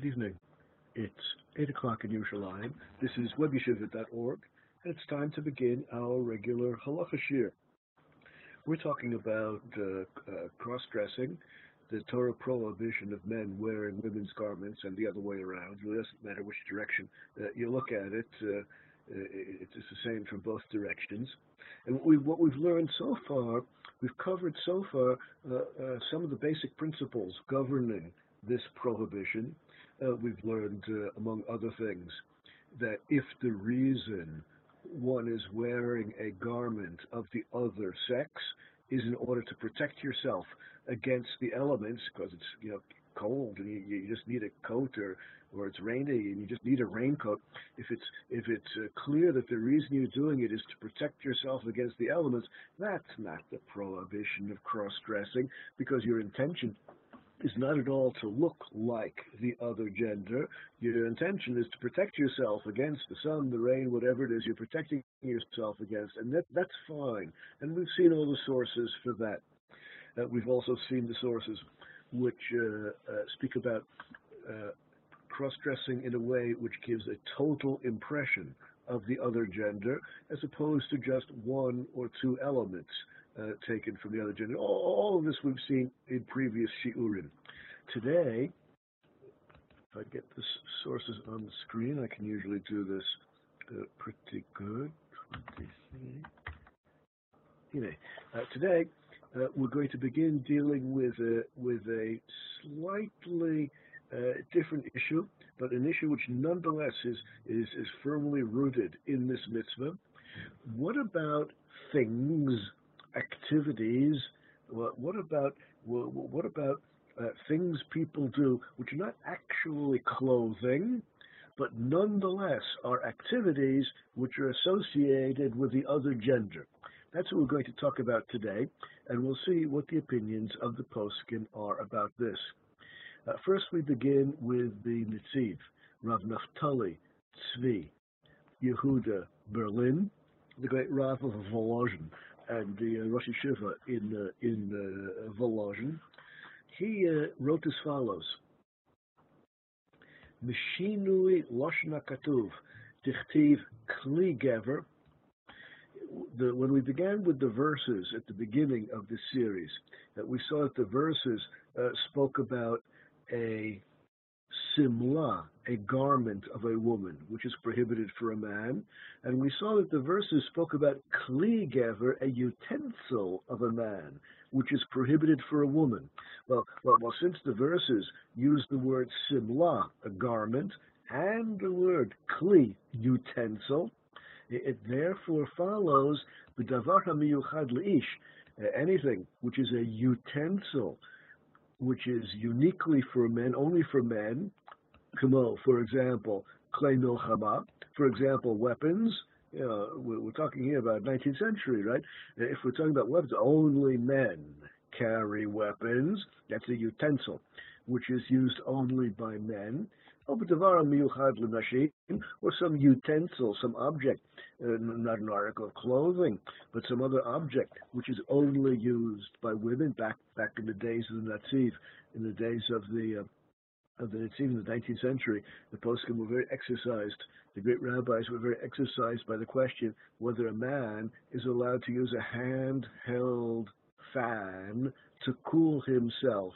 Good evening. It's 8 o'clock in Yerushalayim. This is webyeshiva.org, and it's time to begin our regular halacha shiur. We're talking about uh, uh, cross-dressing, the Torah prohibition of men wearing women's garments, and the other way around. It doesn't matter which direction uh, you look at it. Uh, it's the same from both directions. And what, we, what we've learned so far, we've covered so far uh, uh, some of the basic principles governing this prohibition. Uh, we've learned, uh, among other things, that if the reason one is wearing a garment of the other sex is in order to protect yourself against the elements, because it's you know cold and you, you just need a coat or or it's rainy and you just need a raincoat, if it's if it's uh, clear that the reason you're doing it is to protect yourself against the elements, that's not the prohibition of cross-dressing because your intention is not at all to look like the other gender. Your intention is to protect yourself against the sun, the rain, whatever it is you're protecting yourself against, and that, that's fine. And we've seen all the sources for that. Uh, we've also seen the sources which uh, uh, speak about uh, cross-dressing in a way which gives a total impression of the other gender, as opposed to just one or two elements uh, taken from the other gender. All, of this we've seen in previous shiurim. Today, if I get the sources on the screen, I can usually do this uh, pretty good. Anyway, uh, today uh, we're going to begin dealing with a, with a slightly uh, different issue, but an issue which nonetheless is, is, is firmly rooted in this mitzvah. What about things activities? What about what about uh, things people do which are not actually clothing, but nonetheless are activities which are associated with the other gender? That's what we're going to talk about today, and we'll see what the opinions of the poskim are about this. Uh, first, we begin with the Netziv, Rav Naftali Tzvi Yehuda Berlin, the great Rav of Volozhin, and the uh, Rosh Yeshiva in uh, in uh, Volozhin, he uh, wrote as follows: Mishinui Loshna Katuv Tichtiv Kli Gever. When we began with the verses at the beginning of this series, that we saw that the verses uh, spoke about a simla, a garment of a woman, which is prohibited for a man. And we saw that the verses spoke about kli gever, a utensil of a man, which is prohibited for a woman. Well, well, well, since the verses use the word simla, a garment, and the word kli, utensil, it, it therefore follows b'davar hamiyuchad leish, anything which is a utensil which is uniquely for men, only for men, Kamo, for example, kli milchama, for example, weapons. You know, we're, talking here about 19th century, right? If we're talking about weapons, only men carry weapons. That's a utensil, which is used only by men. Or some utensil, some object, uh, not an article of clothing, but some other object which is only used by women back back in the days of the Netziv, in the days of the uh, the Netziv in the 19th century. The poskim were very exercised. The great rabbis were very exercised by the question whether a man is allowed to use a handheld fan to cool himself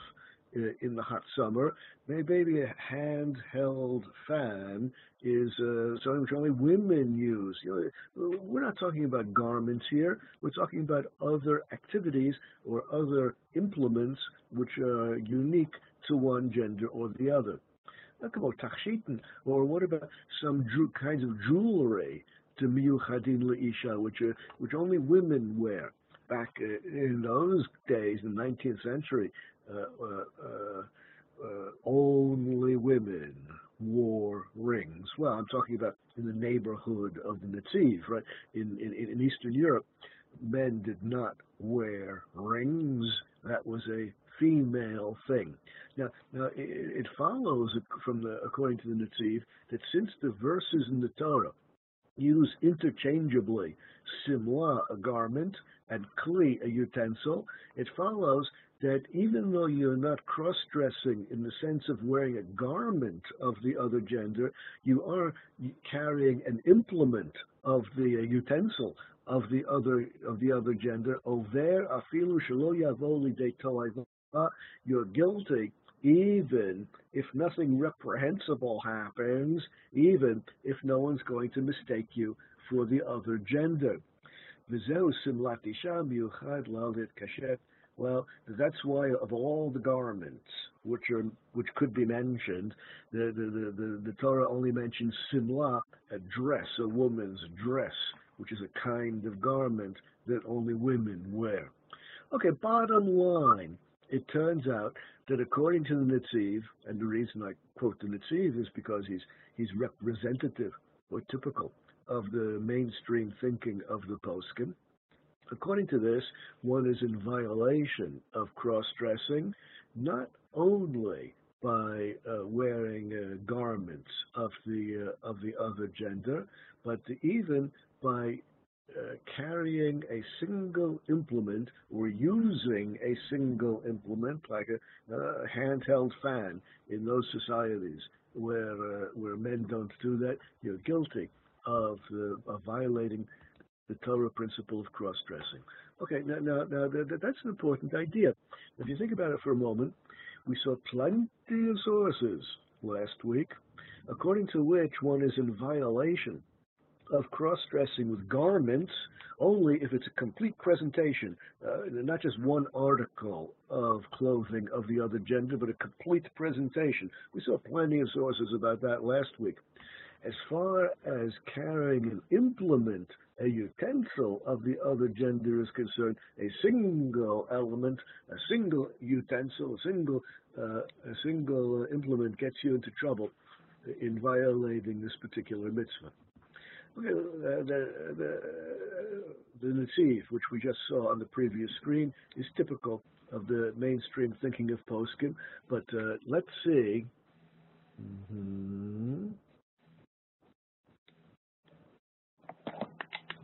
in the hot summer. Maybe a handheld fan is uh, something which only women use. You know, we're not talking about garments here. We're talking about other activities or other implements which are unique to one gender or the other. Talk about tachshiten, or what about some kinds of jewelry to miyuchadin leisha, which are, which only women wear back uh, in those days, in the 19th century, uh, uh, uh, only women wore rings. Well, I'm talking about in the neighborhood of the Netziv, right? In, in, in Eastern Europe, men did not wear rings. That was a female thing. Now, now it, it follows from the according to the Netziv that since the verses in the Torah use interchangeably simla, a garment, and kli, a utensil, it follows that even though you're not cross-dressing in the sense of wearing a garment of the other gender, you are carrying an implement of the uh, utensil of the other of the other gender. Over afilu shelo yavoli You're guilty even if nothing reprehensible happens, even if no one's going to mistake you for the other gender. Well, that's why of all the garments which are which could be mentioned, the the, the, the Torah only mentions simla, a dress, a woman's dress, which is a kind of garment that only women wear. Okay, bottom line, it turns out that according to the Netziv, and the reason I quote the Netziv is because he's he's representative or typical of the mainstream thinking of the poskim. According to this, one is in violation of cross-dressing, not only by uh, wearing uh, garments of the uh, of the other gender, but even by uh, carrying a single implement or using a single implement, like a, handheld fan, in those societies where uh, where men don't do that, you're guilty of, of violating the Torah principle of cross-dressing. Okay, now, now, now that's an important idea. If you think about it for a moment, we saw plenty of sources last week, according to which one is in violation of cross-dressing with garments only if it's a complete presentation, uh, not just one article of clothing of the other gender, but a complete presentation. We saw plenty of sources about that last week. As far as carrying an implement, a utensil of the other gender is concerned, a single element, a single utensil, a single, uh, a single implement gets you into trouble in violating this particular mitzvah. The, the, the, the which we just saw on the previous screen, is typical of the mainstream thinking of Poskim. But uh, let's see. Mm-hmm.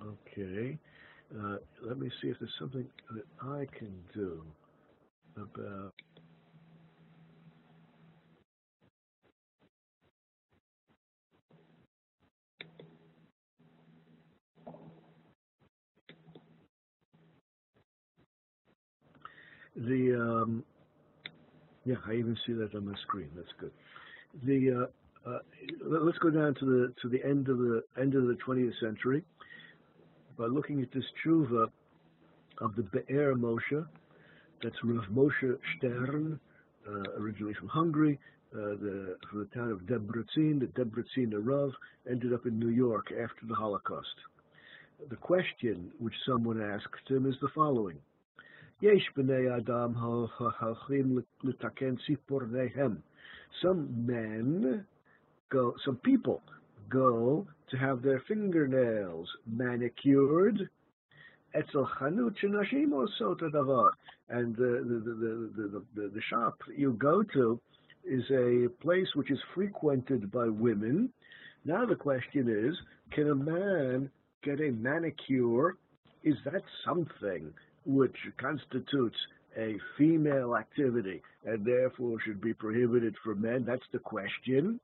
Okay. Uh, let me see if there's something that I can do about The um, yeah, I even see that on the screen. That's good. The uh, uh, let's go down to the to the end of the end of the 20th century by looking at this tshuva of the Be'er Moshe. That's Rav Moshe Stern, uh, originally from Hungary, uh, the, from the town of Debrecen. The Debrecen Rav ended up in New York after the Holocaust. The question which someone asked him is the following. Some men go, some people go to have their fingernails manicured. Etzel Chanut Shenashim also Tadavar. And the, the, the, the, shop you go to is a place which is frequented by women. Now the question is, can a man get a manicure? Is that something which constitutes a female activity and therefore should be prohibited for men? That's the question.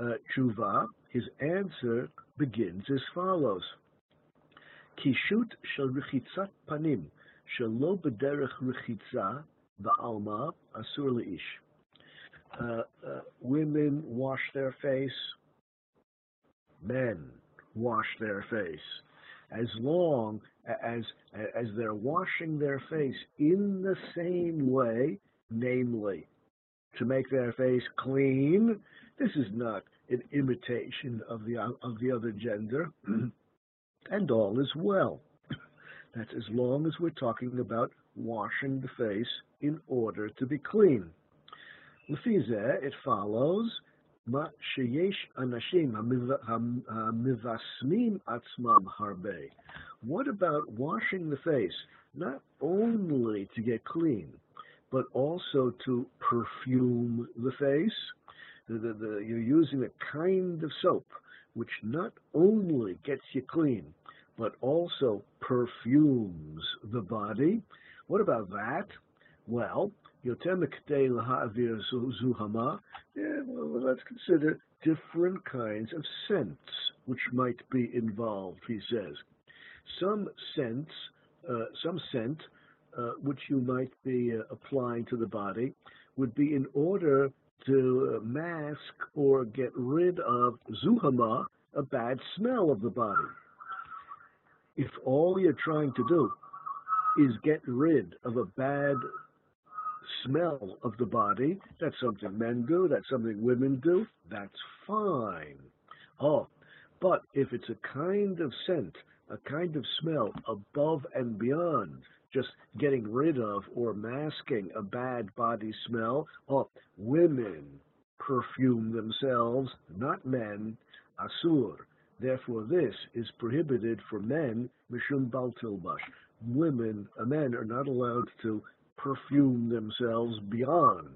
Uh, tshuva, his answer begins as follows. Kishut shel rechitzat panim shelo b'derech rechitza ba'alma asur leish. Uh, uh, women wash their face, men wash their face as long as, as they're washing their face in the same way, namely, to make their face clean. This is not an imitation of the, of the other gender. and all is well. That's as long as we're talking about washing the face in order to be clean. Lefizeh, it follows, ma sheyesh anashim hamivasmim atzmam harbe. What about washing the face? Not only to get clean, but also to perfume the face. The, the, the, you're using a kind of soap which not only gets you clean, but also perfumes the body. What about that? Well, Ha'avir Zuhama, eh, well, let's consider different kinds of scents which might be involved, he says. Some scents, uh, some scent uh, which you might be uh, applying to the body would be in order to mask or get rid of zuhama, a bad smell of the body. If all you're trying to do is get rid of a bad smell of the body, that's something men do, that's something women do, that's fine. Oh, but if it's a kind of scent, a kind of smell above and beyond just getting rid of or masking a bad body smell. Oh, women perfume themselves, not men, asur. Therefore, this is prohibited for men, mishum baltilbash. Women, uh, men are not allowed to perfume themselves beyond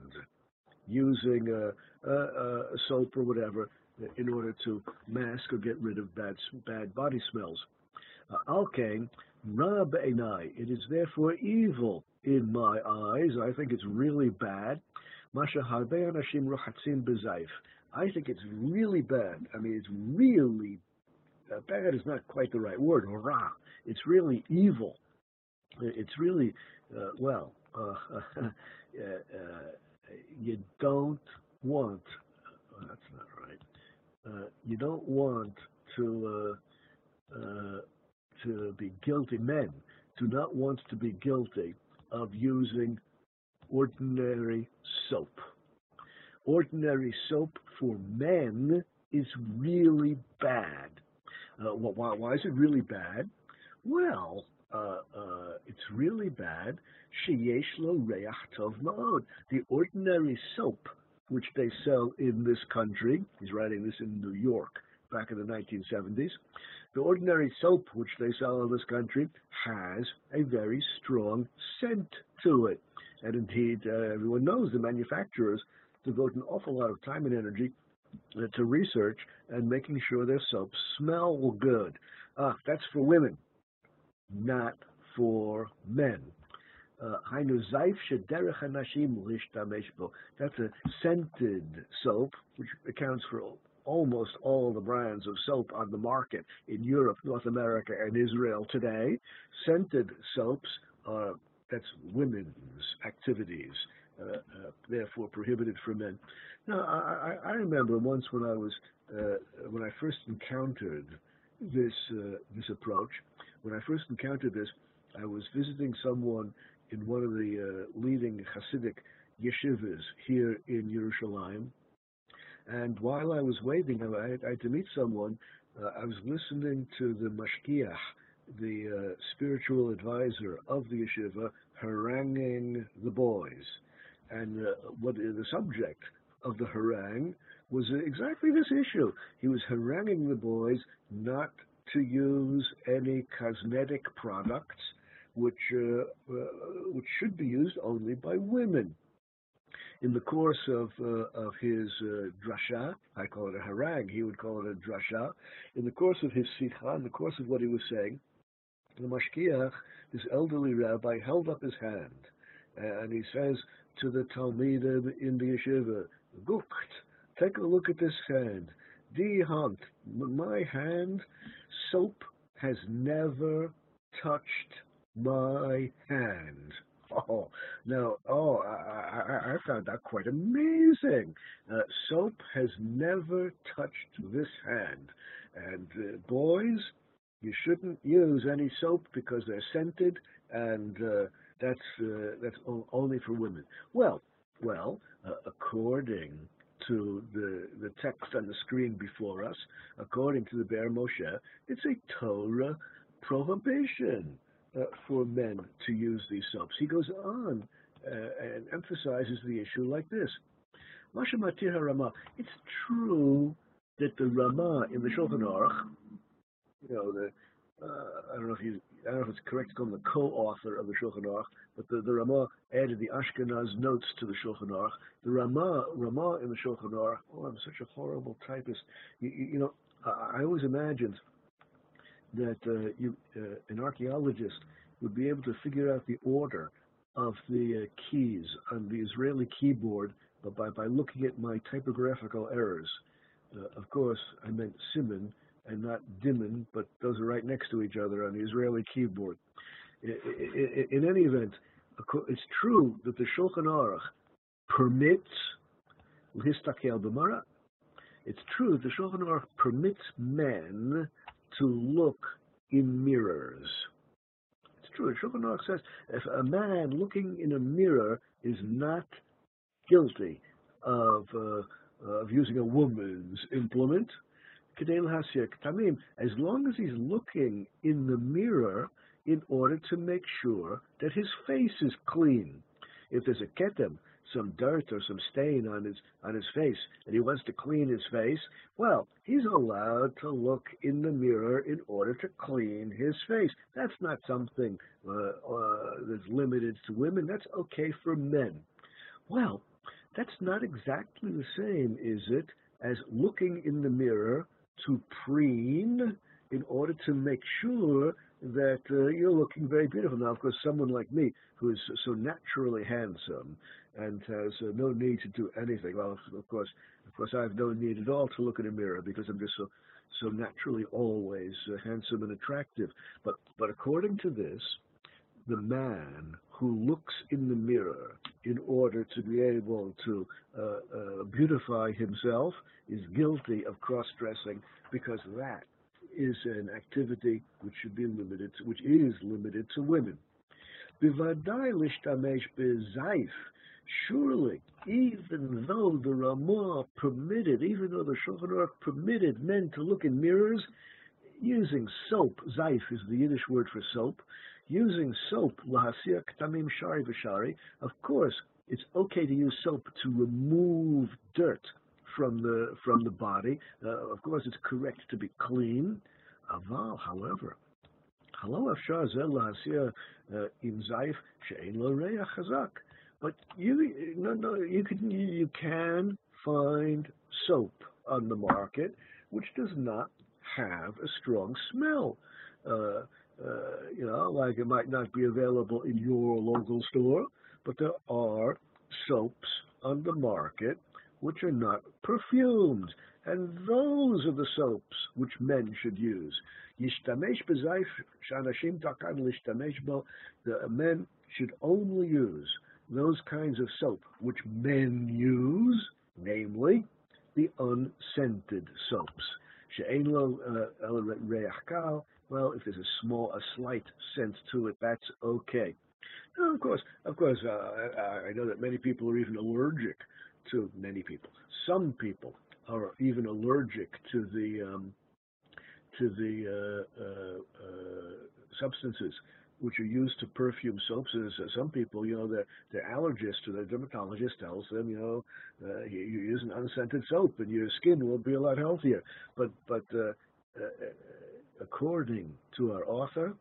using a, a, a soap or whatever in order to mask or get rid of bad, bad body smells. Uh, It is therefore evil in my eyes. I think it's really bad. I think it's really bad. I mean, it's really uh, bad is not quite the right word. Ra. It's really evil. It's really uh, well. Uh, uh, you don't want. Oh, that's not right. Uh, you don't want to uh, to be guilty, men do not want to be guilty of using ordinary soap. Ordinary soap for men is really bad. Uh, why, why, is it really bad? Well, uh, uh, it's really bad. Sheyesh lo tov ma'od. The ordinary soap which they sell in this country, he's writing this in New York back in the 1970s, the ordinary soap which they sell in this country has a very strong scent to it. And indeed, uh, everyone knows the manufacturers devote an awful lot of time and energy uh, to research and making sure their soaps smell good. Ah, that's for women, not for men. Uh, that's a scented soap, which accounts for almost all the brands of soap on the market in Europe, North America, and Israel today. Scented soaps are that's women's activities, uh, uh, therefore prohibited for men. Now, I, I, remember once when I was uh, when I first encountered this uh, this approach. When I first encountered this, I was visiting someone in one of the uh, leading Hasidic yeshivas here in Yerushalayim, and while I was waiting, I, I had to meet someone. Uh, I was listening to the mashgiach, the uh, spiritual advisor of the yeshiva, haranguing the boys. And uh, what the subject of the harangue was exactly this issue. He was haranguing the boys not to use any cosmetic products which uh, uh, which should be used only by women in the course of, uh, of his uh, drasha, I call it a harag, he would call it a drasha, in the course of his sikha, in the course of what he was saying, the mashgiach, this elderly rabbi, held up his hand, and he says to the Talmidim in the yeshiva, Gukt, take a look at this hand. Die Hand, my hand, soap has never touched my hand. Oh, no. Oh, I, I, I found that quite amazing. Uh, soap has never touched this hand. And uh, boys, you shouldn't use any soap because they're scented, and uh, that's uh, that's only for women. Well, well, uh, according to the the text on the screen before us, according to the Be'er Moshe, it's a Torah prohibition uh, for men to use these soaps. He goes on uh, and emphasizes the issue like this. Rama. It's true that the Rama in the Shulchan Aruch, you know, the uh, I don't know if you, I don't know if it's correct to call him the co-author of the Shulchan Aruch, but the, the Rama added the Ashkenaz notes to the Shulchan Aruch. The Rama, Rama in the Shulchan Aruch, oh, I'm such a horrible typist. You, you, you know, I, I always imagined that uh, you, uh, an archaeologist would be able to figure out the order of the uh, keys on the Israeli keyboard but by, by looking at my typographical errors. Uh, of course, I meant Simon and not Dimon, but those are right next to each other on the Israeli keyboard. In, any event, it's true that the Shulchan Aruch permits. It's true that the Shulchan Aruch permits men to look in mirrors. It's true. Shulchan Aruch says if a man looking in a mirror is not guilty of uh, of using a woman's implement, as long as he's looking in the mirror in order to make sure that his face is clean. If there's a ketem, some dirt or some stain on his on his face, and he wants to clean his face, well, he's allowed to look in the mirror in order to clean his face. That's not something uh, uh, that's limited to women. That's okay for men. Well, that's not exactly the same, is it, as looking in the mirror to preen in order to make sure that uh, you're looking very beautiful. Now, of course, someone like me, who is so naturally handsome and has uh, no need to do anything, well, of course, of course, I have no need at all to look in a mirror because I'm just so so naturally always uh, handsome and attractive. But but according to this, the man who looks in the mirror in order to be able to uh, uh, beautify himself is guilty of cross-dressing because that is an activity which should be limited, to, which is limited to women. Surely, even though the Ramah permitted, even though the Shulchan Aruch permitted men to look in mirrors, using soap, Zaif is the Yiddish word for soap, using soap, lahasir ktamim shari v'shari, of course, it's okay to use soap to remove dirt from the from the body. Uh, of course, it's correct to be clean. Aval, however, uh. But you no no you can you can find soap on the market which does not have a strong smell. Uh, uh, you know, like it might not be available in your local store, but there are soaps on the market which are not perfumed. And those are the soaps which men should use. Shanashim. The men should only use those kinds of soap which men use, namely the unscented soaps. Uh, well, if there's a small, a slight scent to it, that's okay. Now, of course, of course, uh, I know that many people are even allergic to many people. Some people are even allergic to the um, to the uh, uh, uh substances which are used to perfume soaps. Uh, some people, you know, their their allergist or their dermatologist tells them, you know, uh, you, use an unscented soap and your skin will be a lot healthier. But but uh, uh, according to our author,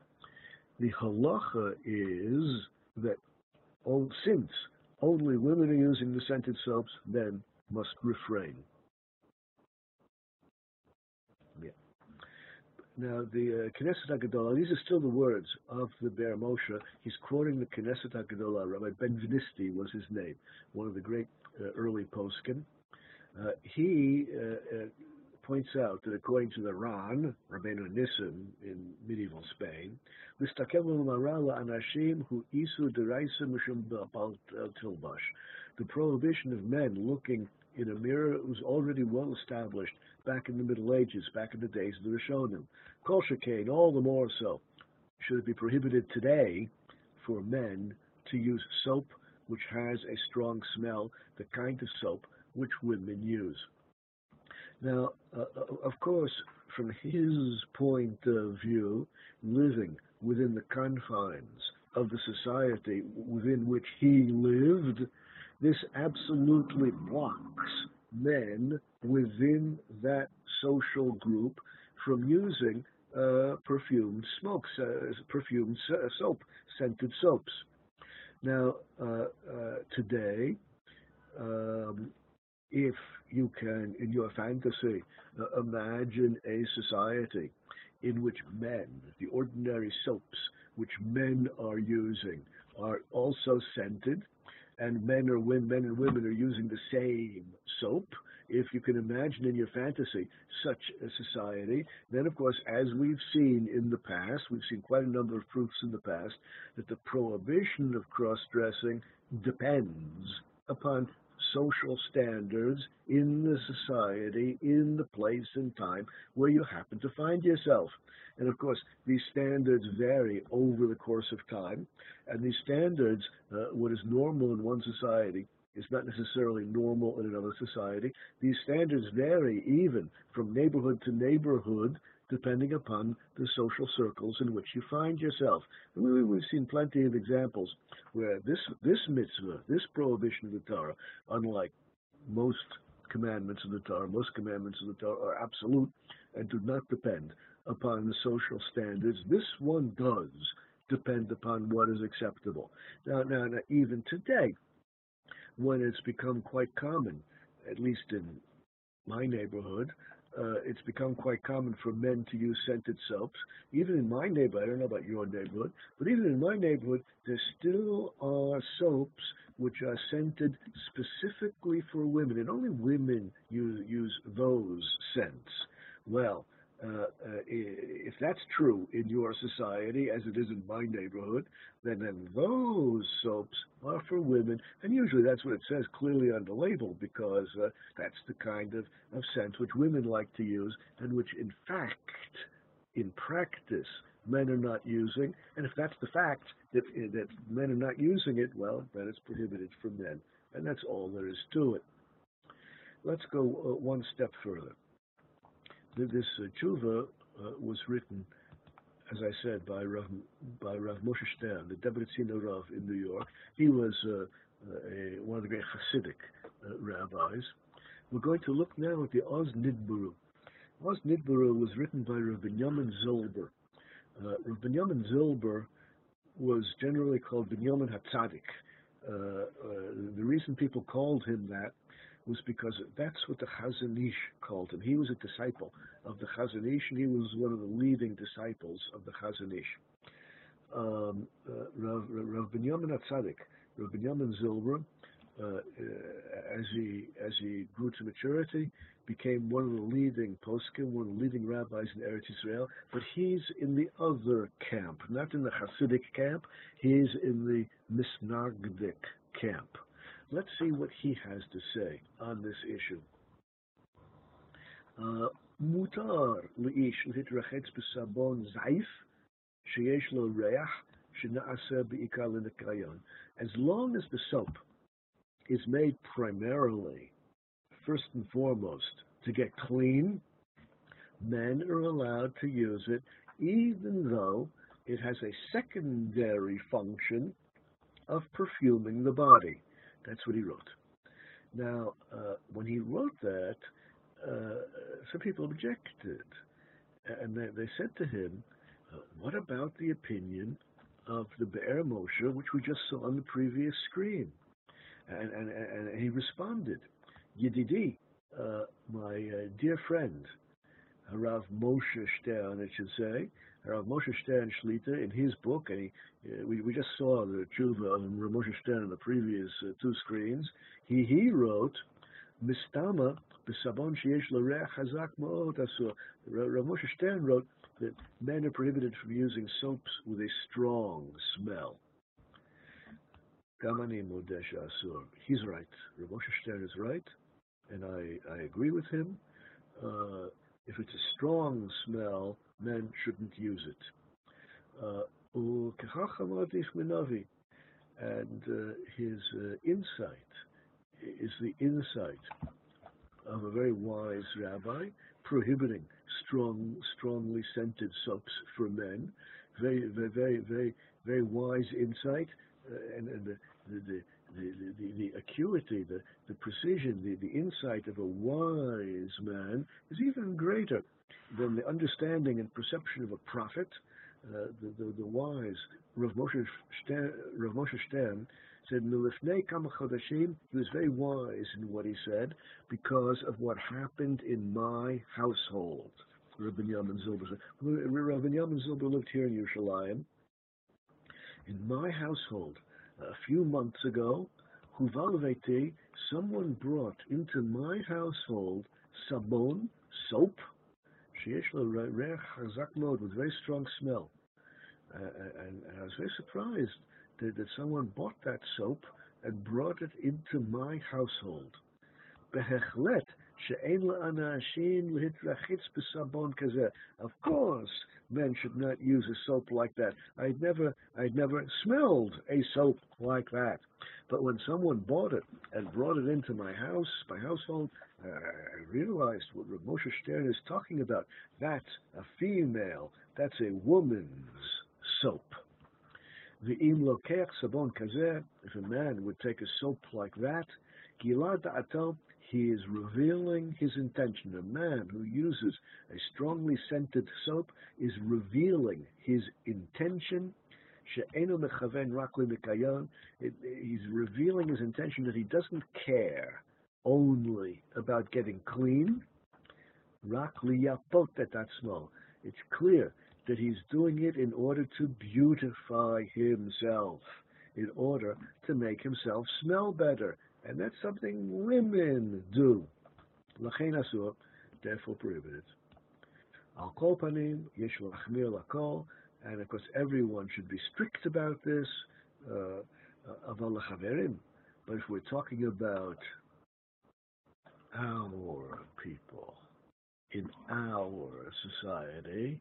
the halacha is that all since only women are using the scented soaps, men must refrain. Yeah. Now, the uh, Knesset HaGadolah, these are still the words of the Be'er Moshe. He's quoting the Knesset HaGadolah. Rabbi Benvenisti was his name, one of the great uh, early poskim. Uh, he uh, uh, points out that according to the Ran, Rabbeinu Nissim in medieval Spain, the prohibition of men looking in a mirror was already well established back in the Middle Ages, back in the days of the Rishonim. Kol Shekain, all the more so, should it be prohibited today for men to use soap which has a strong smell, the kind of soap which women use. Now, uh, uh, of course, from his point of view, living within the confines of the society within which he lived, this absolutely blocks men within that social group from using uh, perfumed smokes, uh, perfumed soap, scented soaps. Now, uh, uh today, um, if you can, in your fantasy, uh, imagine a society in which men, the ordinary soaps which men are using, are also scented, and men or women, men and women are using the same soap. If you can imagine in your fantasy such a society, then of course, as we've seen in the past, we've seen quite a number of proofs in the past that the prohibition of cross-dressing depends upon social standards in the society, in the place and time where you happen to find yourself. And of course, these standards vary over the course of time. And these standards, uh, what is normal in one society is not necessarily normal in another society. These standards vary even from neighborhood to neighborhood, depending upon the social circles in which you find yourself. We, have seen plenty of examples where this, this mitzvah, this prohibition of the Torah, unlike most commandments of the Torah, most commandments of the Torah are absolute and do not depend upon the social standards. This one does depend upon what is acceptable. Now, now, now even today, when it's become quite common, at least in my neighborhood, uh, it's become quite common for men to use scented soaps. Even in my neighborhood, I don't know about your neighborhood, but even in my neighborhood, there still are soaps which are scented specifically for women, and only women use, use those scents. Well, if that's true in your society, as it is in my neighborhood, then, then those soaps are for women, and usually that's what it says clearly on the label, because uh, that's the kind of, of scent which women like to use, and which in fact, in practice, men are not using. And if that's the fact that, that men are not using it, well, then it's prohibited for men, and that's all there is to it. Let's go uh, one step further this uh, tshuva uh, was written, as I said, by Rav, by Rav Moshe Stern, the Debrecen Rav in New York. He was uh, a, one of the great Hasidic uh, rabbis. We're going to look now at the Az Nidberu. Az Nidberu was written by Rav Binyamin Zilber. Uh, Rav Binyamin Zilber was generally called Binyamin Hatzadik. Uh, uh, the reason people called him that was because that's what the Chazon Ish called him. He was a disciple of the Chazon Ish, and he was one of the leading disciples of the Chazon Ish. Um, uh, Rav, Rav Binyamin Hatzadik, Rav Binyamin Zilber, uh, uh, as he as he grew to maturity, became one of the leading poskim, one of the leading rabbis in Eretz Israel. But he's in the other camp, not in the Hasidic camp. He's in the Misnagdic camp. Let's see what he has to say on this issue. Mutar b'sabon sheyesh lo shena'aseh l'nekayon. As long as the soap is made primarily, first and foremost, to get clean, men are allowed to use it even though it has a secondary function of perfuming the body. That's what he wrote. Now, uh, when he wrote that, uh, some people objected. And they, they said to him, uh, what about the opinion of the Be'er Moshe, which we just saw on the previous screen? And, and, and he responded, Yedidi, uh, my uh, dear friend, Rav Moshe Stern, it should say, Rav Moshe Stern Shlita in his book, and he, uh, we, we just saw the tshuva of Rav Moshe Stern in the previous uh, two screens. He he wrote Mistama b'sabon sheyesh l'reach hazak ma'ot asur. Rav Moshe Stern wrote that men are prohibited from using soaps with a strong smell. Modesh Asur. He's right. Rav Moshe Stern is right, and I, I agree with him. Uh, if it's a strong smell, men shouldn't use it. Uh, and uh, his uh, insight is the insight of a very wise rabbi prohibiting strong, strongly scented soaps for men. Very, very, very, very, very wise insight, uh, and, and the, the, the, the, the, acuity, the, the precision, the, the insight of a wise man is even greater than the understanding and perception of a prophet. Uh, the, the, the, wise Rav Moshe Stern, Rav Moshe Stern said, Milifnei Chodashim, he was very wise in what he said because of what happened in my household. Rabbi Yamin Zilber said. Rabbi Yamin Zilber lived here in Yerushalayim, In my household, a few months ago, Huvalveti, someone brought into my household sabon, soap, sheyesh reich hazak with very strong smell. Uh, and, and, I was very surprised that, that someone bought that soap and brought it into my household. Of course, men should not use a soap like that. I'd never, I'd never smelled a soap like that. But when someone bought it and brought it into my house, my household, I realized what Moshe Stern is talking about. That's a female. That's a woman's soap. The im sabon kazeh, if a man would take a soap like that, gilad he is revealing his intention. A man who uses a strongly scented soap is revealing his intention. He's revealing his intention that he doesn't care only about getting clean. It's clear that he's doing it in order to beautify himself, in order to make himself smell better, and that's something women do. Lachein asur, therefore prohibited. Al kol panim, yesh lachmir lakol, and of course everyone should be strict about this, aval uh, but if we're talking about our people, in our society,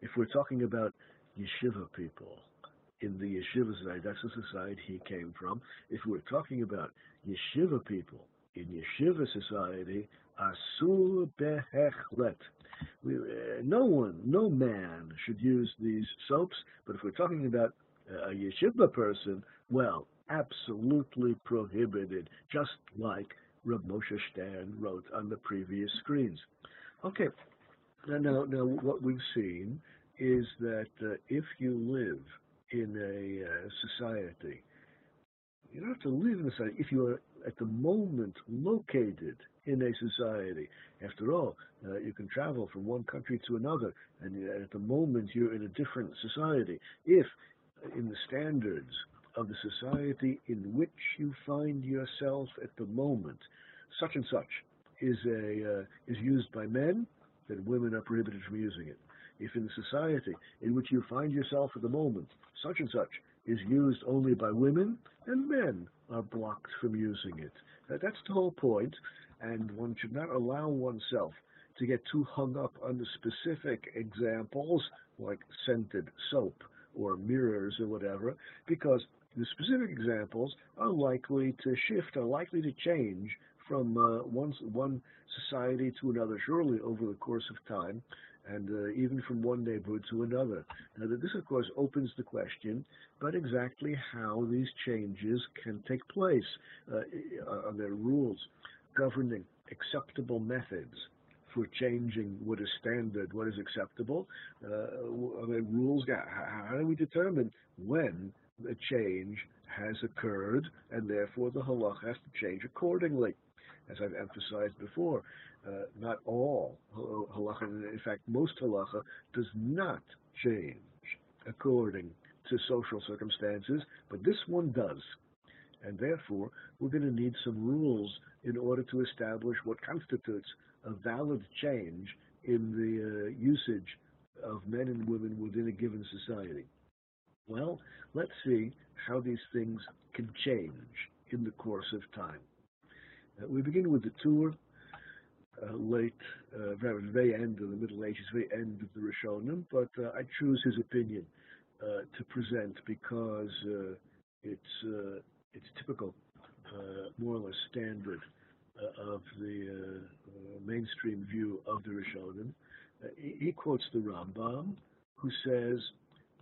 if we're talking about yeshiva people, in the yeshiva society, that's the society he came from. If we're talking about yeshiva people in yeshiva society, asur behechlet. Uh, no one, no man should use these soaps, but if we're talking about a yeshiva person, well, absolutely prohibited, just like Reb Moshe Stern wrote on the previous screens. Okay, now, now, now what we've seen is that uh, if you live in a uh, society. You don't have to live in a society if you are at the moment located in a society. After all, uh, you can travel from one country to another, and at the moment you're in a different society. If, uh, in the standards of the society in which you find yourself at the moment, such and such is a uh, is used by men, then women are prohibited from using it if in the society in which you find yourself at the moment, such and such is used only by women, and men are blocked from using it. That's the whole point, and one should not allow oneself to get too hung up on the specific examples, like scented soap or mirrors or whatever, because the specific examples are likely to shift, are likely to change from uh, one, one society to another, surely over the course of time, and uh, even from one neighborhood to another. Now, this, of course, opens the question, but exactly how these changes can take place. Uh, are there rules governing acceptable methods for changing what is standard, what is acceptable? Uh, are there rules? How do we determine when a change has occurred, and therefore the halach has to change accordingly? As I've emphasized before, uh, not all halacha, in fact, most halacha does not change according to social circumstances, but this one does. And therefore, we're going to need some rules in order to establish what constitutes a valid change in the uh, usage of men and women within a given society. Well, let's see how these things can change in the course of time. Uh, we begin with the Tur, uh, late, uh, very, very end of the Middle Ages, very end of the Rishonim, but uh, I choose his opinion uh, to present because uh, it's it's typical, more or less standard of the mainstream view of the Rishonim. He, he, quotes the Rambam, who says,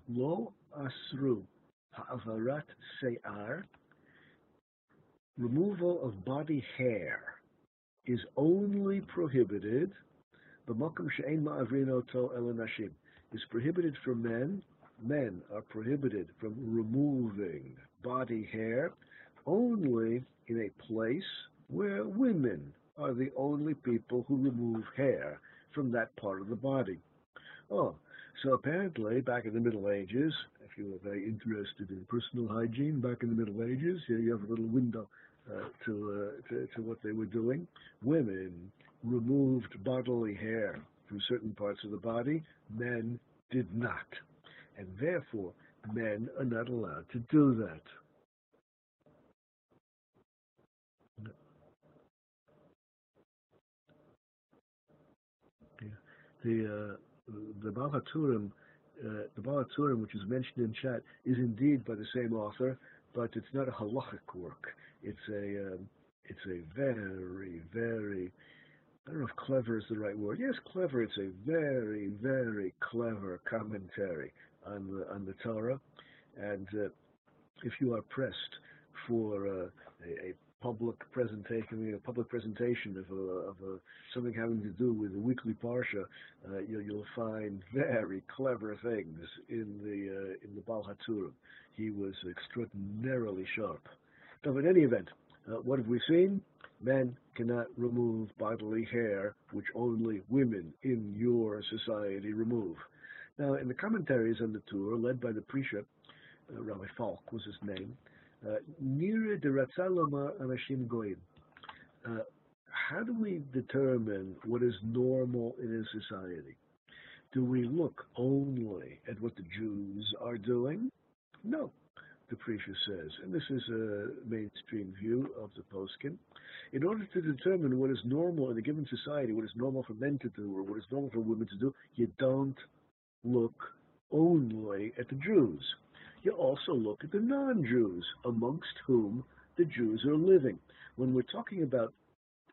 "Lo asru ha'avarat se'ar." Removal of body hair is only prohibited, the makom she'en ma'avrinoto elanashim, is prohibited for men. Men are prohibited from removing body hair only in a place where women are the only people who remove hair from that part of the body. Oh, So apparently, back in the Middle Ages, if you were very interested in personal hygiene back in the Middle Ages, here you have a little window uh, to, uh, to, to what they were doing. Women removed bodily hair from certain parts of the body. Men did not, and therefore men are not allowed to do that. The uh, the Baal HaTurim, uh, the Baal HaTurim, which is mentioned in chat, is indeed by the same author, but it's not a halachic work. It's a um, it's a very very I don't know if clever is the right word. Yes, clever. It's a very very clever commentary on the on the Torah, and uh, if you are pressed for uh, a, a public presentation, a public presentation of, a, of a, something having to do with the weekly parsha, uh, you, will find very clever things in the uh, in the Baal HaTurim. He was extraordinarily sharp. So, in any event, uh, what have we seen? Men cannot remove bodily hair, which only women in your society remove. Now, in the commentaries on the Tur, led by the Prisha, uh, Rabbi Falk was his name, Nira Goyim. Uh, how do we determine what is normal in a society? Do we look only at what the Jews are doing? No, the Prisha says, and this is a mainstream view of the Poskim. In order to determine what is normal in a given society, what is normal for men to do or what is normal for women to do, you don't look only at the Jews you also look at the non-Jews, amongst whom the Jews are living. When we're talking about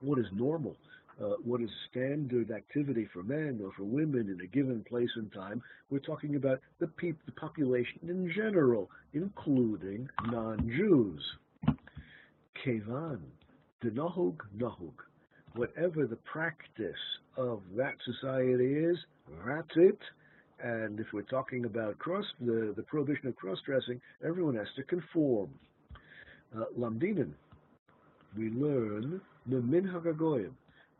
what is normal, uh, what is standard activity for men or for women in a given place and time, we're talking about the, pe- the population in general, including non-Jews. Kevan, the nahug. Whatever the practice of that society is, that's it, and if we're talking about cross, the, the prohibition of cross-dressing, everyone has to conform. Uh, we learn the minhag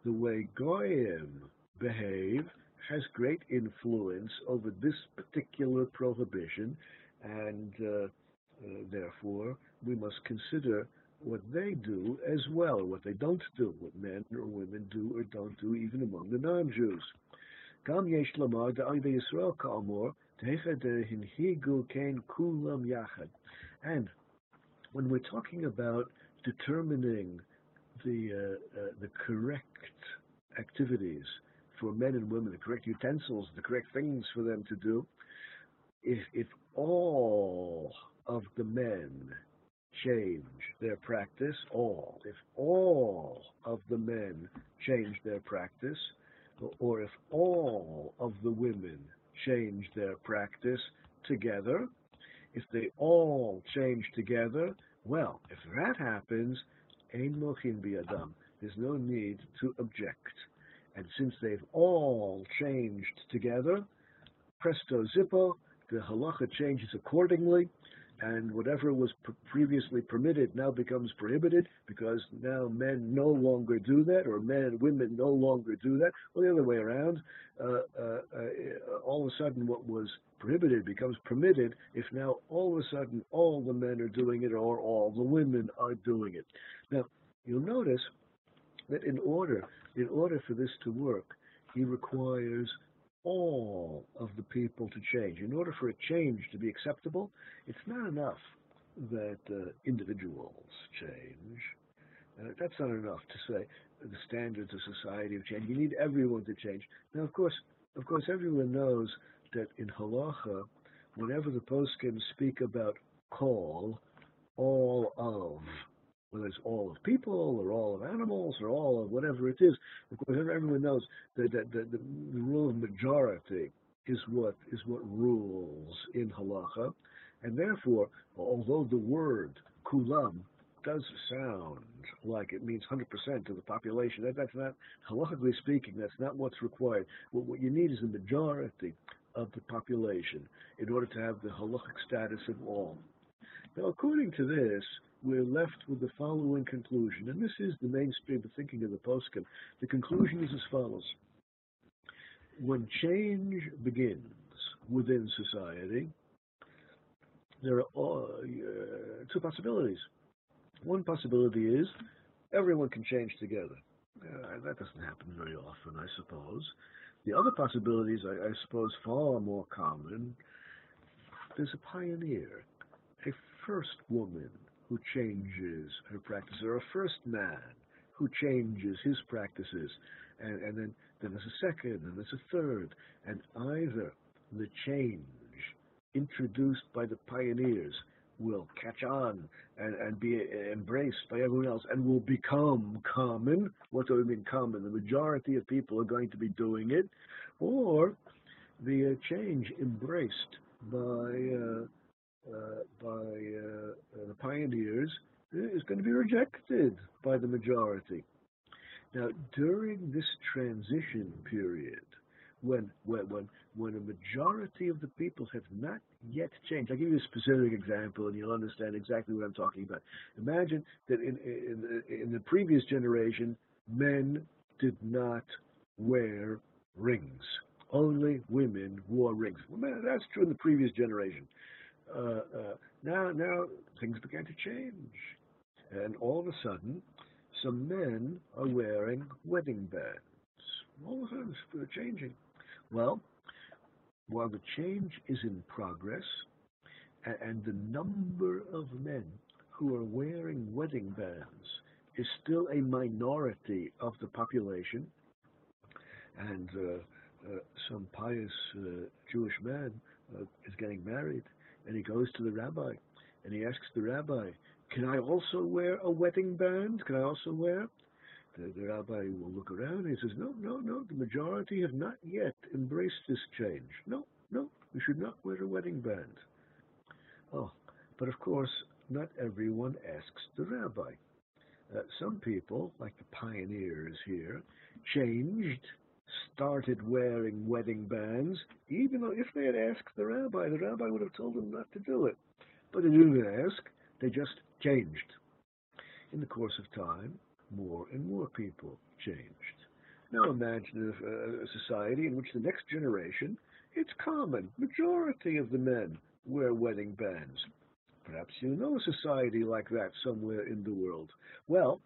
the way goyim behave has great influence over this particular prohibition, and uh, uh, therefore we must consider what they do as well, what they don't do, what men or women do or don't do, even among the non-Jews. גם יש לומר דאויבי ישראל כאמור, הנהיגו כן כולם יחד. And when we're talking about determining the, uh, uh, the correct activities for men and women, the correct utensils, the correct things for them to do, if, if all of the men change their practice, all, if all of the men change their practice, or if all of the women change their practice together, if they all change together, well, if that happens, ein lochin biadam. There's no need to object. And since they've all changed together, presto zippo, the halacha changes accordingly, and whatever was previously permitted now becomes prohibited because now men no longer do that, or men and women no longer do that, or the other way around. Uh, uh, uh, all of a sudden, what was prohibited becomes permitted if now all of a sudden all the men are doing it or all the women are doing it. Now, you'll notice that in order in order for this to work, he requires all of the people to change. In order for a change to be acceptable, it's not enough that uh, individuals change. Uh, that's not enough to say the standards of society have changed. You need everyone to change. Now, of course, of course, everyone knows that in halacha, whenever the poskim speak about call, all of, whether it's all of people or all of animals or all of whatever it is. Of course, everyone knows that, that, that the, the rule of majority is what is what rules in halacha, and therefore, although the word kulam does sound like it means 100% of the population, that, that's not, halachically speaking, that's not what's required. What, what you need is a majority of the population in order to have the halachic status of all. Now, according to this, we're left with the following conclusion, and this is the mainstream of thinking of the poskim. The conclusion is as follows. When change begins, within society, there are uh, two possibilities. One possibility is everyone can change together. Uh, that doesn't happen very often, I suppose. The other possibilities, I, I suppose, far more common. There's a pioneer, a first woman who changes her practice, or a first man who changes his practices, and, and then, then there's a second, and there's a third, and either the change introduced by the pioneers will catch on and, and be embraced by everyone else and will become common. What do I mean common? The majority of people are going to be doing it, or the uh, change embraced by uh, by uh, the pioneers is going to be rejected by the majority. Now, during this transition period, when, when, when, when a majority of the people have not yet changed. I'll give you a specific example and you'll understand exactly what I'm talking about. Imagine that in, in, in the previous generation, men did not wear rings. Only women wore rings. Well, that's true in the previous generation. Uh, uh, now, now things began to change. And all of a sudden, some men are wearing wedding bands. All of a sudden, it's changing. Well, while the change is in progress, and the number of men who are wearing wedding bands is still a minority of the population, and uh, uh, some pious uh, Jewish man uh, is getting married, and he goes to the rabbi, and he asks the rabbi, can I also wear a wedding band? Can I also wear? The, the rabbi will look around and he says, no, no, no, the majority have not yet embraced this change. No, no, you should not wear a wedding band. Oh, but of course, not everyone asks the rabbi. Uh, some people, like the pioneers here, changed, started wearing wedding bands, even though if they had asked the rabbi, the rabbi would have told them not to do it. But they didn't ask, they just changed. In the course of time, more and more people changed. Now imagine a, uh, a society in which the next generation, it's common, majority of the men wear wedding bands. Perhaps you know a society like that somewhere in the world. Well,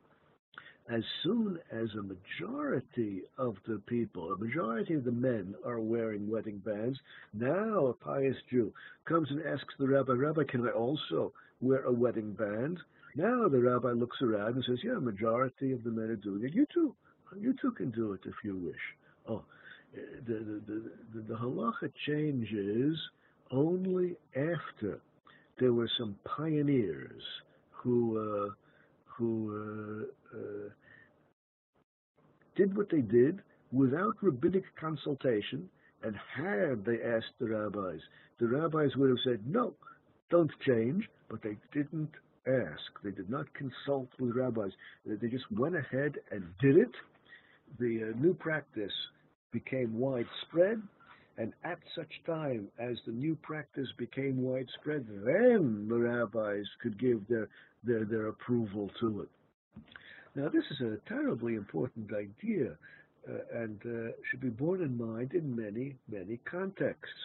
as soon as a majority of the people, a majority of the men are wearing wedding bands, now a pious Jew comes and asks the rabbi, Rabbi, can I also wear a wedding band? Now the rabbi looks around and says, yeah, a majority of the men are doing it. You too. You too can do it if you wish. Oh, the, the, the, the, the halacha changes only after there were some pioneers who uh, who uh, uh, did what they did without rabbinic consultation, and had they asked the rabbis, the rabbis would have said, no, don't change, but they didn't ask. They did not consult with rabbis. They just went ahead and did it. The uh, new practice became widespread, and at such time as the new practice became widespread, then the rabbis could give their, their, their approval to it. Now, this is a terribly important idea uh, and uh, should be borne in mind in many, many contexts.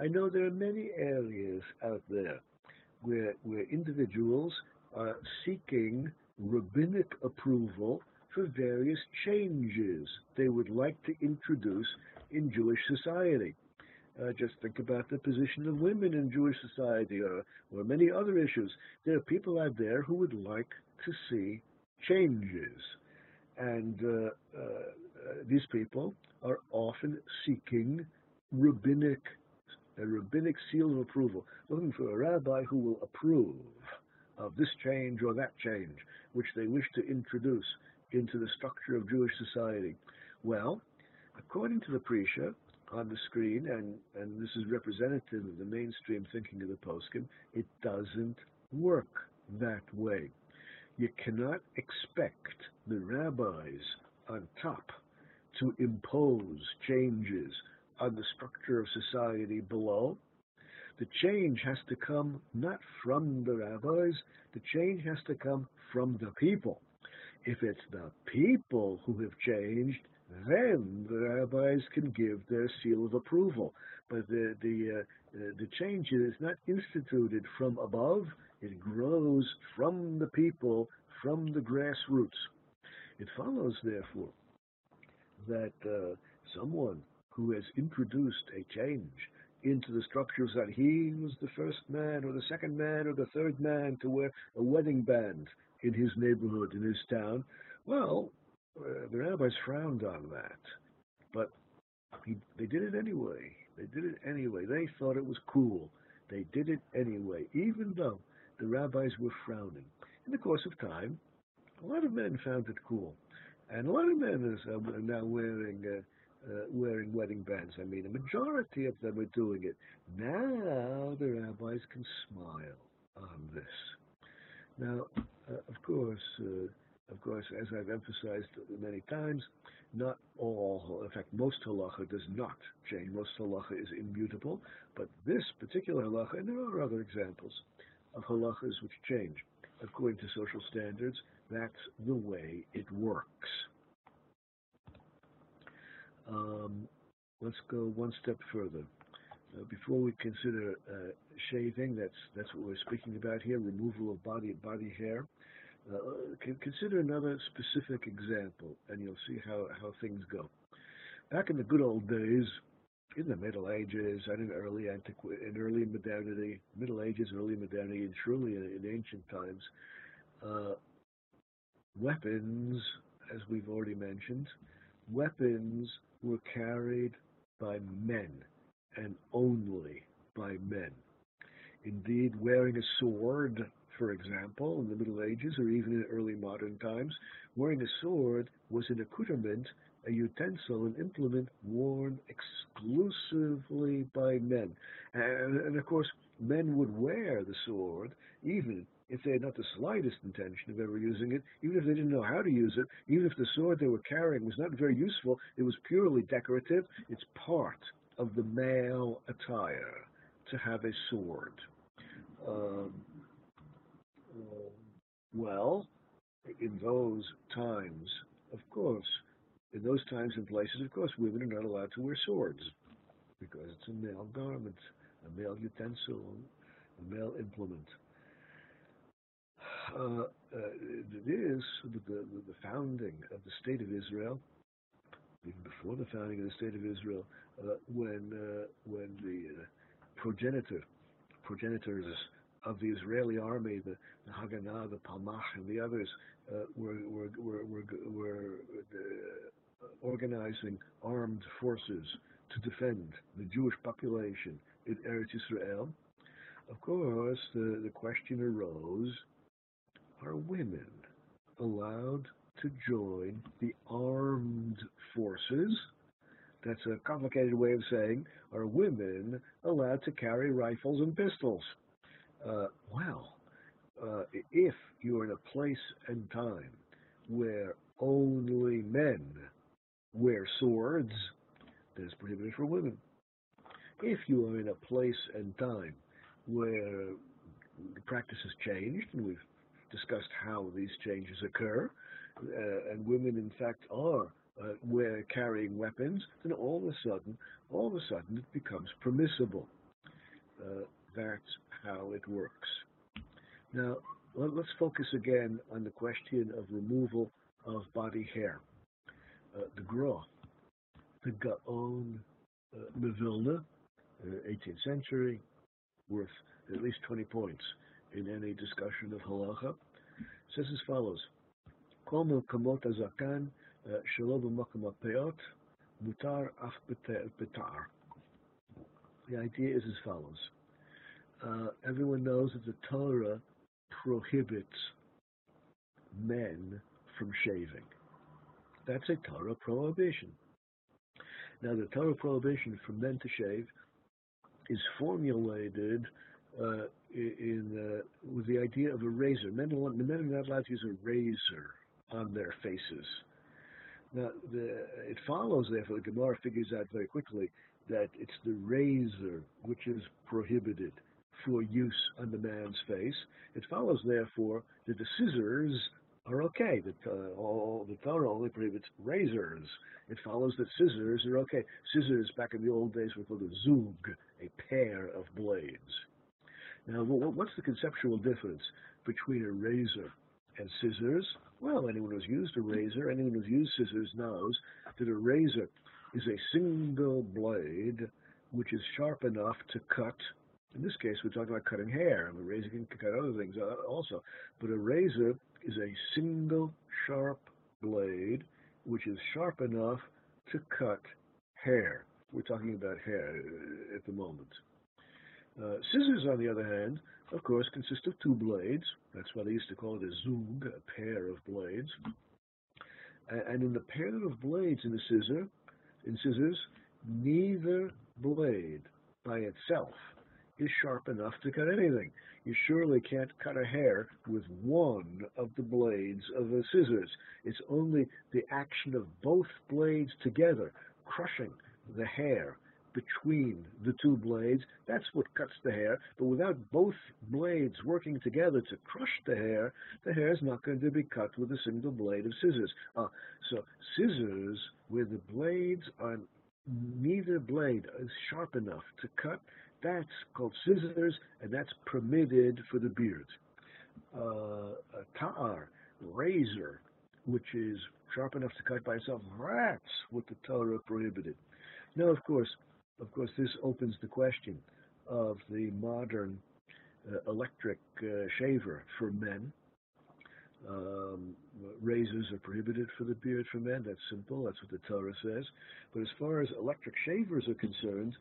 I know there are many areas out there where, where individuals are seeking rabbinic approval for various changes they would like to introduce in Jewish society. Uh, just think about the position of women in Jewish society or, or many other issues. There are people out there who would like to see changes. And uh, uh, these people are often seeking rabbinic a rabbinic seal of approval, looking for a rabbi who will approve of this change or that change, which they wish to introduce into the structure of Jewish society. Well, according to the Prisha on the screen, and, and this is representative of the mainstream thinking of the poskim, it doesn't work that way. You cannot expect the rabbis on top to impose changes on the structure of society below. The change has to come not from the rabbis, the change has to come from the people. If it's the people who have changed, then the rabbis can give their seal of approval. But the the uh, the change is not instituted from above; it grows from the people, from the grassroots. It follows, therefore, that uh, someone who has introduced a change into the structures that he was the first man or the second man or the third man to wear a wedding band in his neighborhood, in his town, well, uh, the rabbis frowned on that. But he, they did it anyway. They did it anyway. They thought it was cool. They did it anyway, even though the rabbis were frowning. In the course of time, a lot of men found it cool. And a lot of men are now wearing uh, uh, wearing wedding bands. I mean, a majority of them are doing it. Now the rabbis can smile on this. Now, uh, of course, uh, of course, as I've emphasized many times, not all, in fact, most halacha does not change. Most halacha is immutable, but this particular halacha, and there are other examples of halachas which change according to social standards, that's the way it works. Um, let's go one step further. Uh, before we consider uh, shaving, that's that's what we're speaking about here, removal of body body hair. Uh, consider another specific example, and you'll see how, how things go. Back in the good old days, in the Middle Ages and in early antiqu- in early modernity, Middle Ages, early modernity, and truly in, in ancient times, uh, weapons, as we've already mentioned, weapons were carried by men and only by men. Indeed, wearing a sword, for example, in the Middle Ages or even in early modern times, wearing a sword was an accoutrement, a utensil, an implement worn exclusively by men. And, and of course, men would wear the sword even if they had not the slightest intention of ever using it, even if they didn't know how to use it, even if the sword they were carrying was not very useful, it was purely decorative, it's part of the male attire to have a sword. Um, well, in those times, of course, in those times and places, of course, women are not allowed to wear swords because it's a male garment, a male utensil, a male implement. Uh, uh, it is the, the, the, founding of the State of Israel, even before the founding of the State of Israel, uh, when uh, when the uh, progenitor progenitors of the Israeli army, the, the Haganah, the Palmach, and the others uh, were were were, were, were organizing armed forces to defend the Jewish population in Eretz Israel. Of course, the, the question arose are women allowed to join the armed forces? That's a complicated way of saying, are women allowed to carry rifles and pistols? Uh, well, uh, if you're in a place and time where only men wear swords, then it's prohibited for women. If you are in a place and time where the practice has changed, and we've discussed how these changes occur, uh, and women, in fact, are uh, carrying weapons, then all of a sudden, all of a sudden, it becomes permissible. Uh, that's how it works. Now, let, us focus again on the question of removal of body hair. Uh, the Gra, the Gaon uh, Mevilna, 18th uh, century, worth at least 20 points in any discussion of halacha, says as follows: peot mutar af. The idea is as follows: uh, Everyone knows that the Torah prohibits men from shaving. That's a Torah prohibition. Now, the Torah prohibition for men to shave is formulated uh, in uh, with the idea of a razor. Men, men are not allowed to use a razor on their faces. Now, the, it follows, therefore, the Gemara figures out very quickly that it's the razor which is prohibited for use on the man's face. It follows, therefore, that the scissors are okay. The, uh, all, the Torah only prohibits razors. It follows that scissors are okay. Scissors, back in the old days, were called a zug, a pair of blades. Now, what's the conceptual difference between a razor and scissors? Well, anyone who's used a razor, anyone who's used scissors knows that a razor is a single blade which is sharp enough to cut. In this case, we're talking about cutting hair. And a razor can cut other things also. But a razor is a single sharp blade which is sharp enough to cut hair. We're talking about hair at the moment. Uh, scissors, on the other hand, of course, consist of two blades. That's why they used to call it a zug, a pair of blades. And in the pair of blades in the scissor, in scissors, neither blade by itself is sharp enough to cut anything. You surely can't cut a hair with one of the blades of the scissors. It's only the action of both blades together, crushing the hair between the two blades. That's what cuts the hair. But without both blades working together to crush the hair, the hair is not going to be cut with a single blade of scissors. Uh, so scissors, where the blades are neither blade is sharp enough to cut, that's called scissors, and that's permitted for the beard. Uh, a ta'ar, razor, which is sharp enough to cut by itself, that's what the Torah prohibited. Now, of course, of course, this opens the question of the modern uh, electric uh, shaver for men. Um, razors are prohibited for the beard for men. That's simple. That's what the Torah says. But as far as electric shavers are concerned,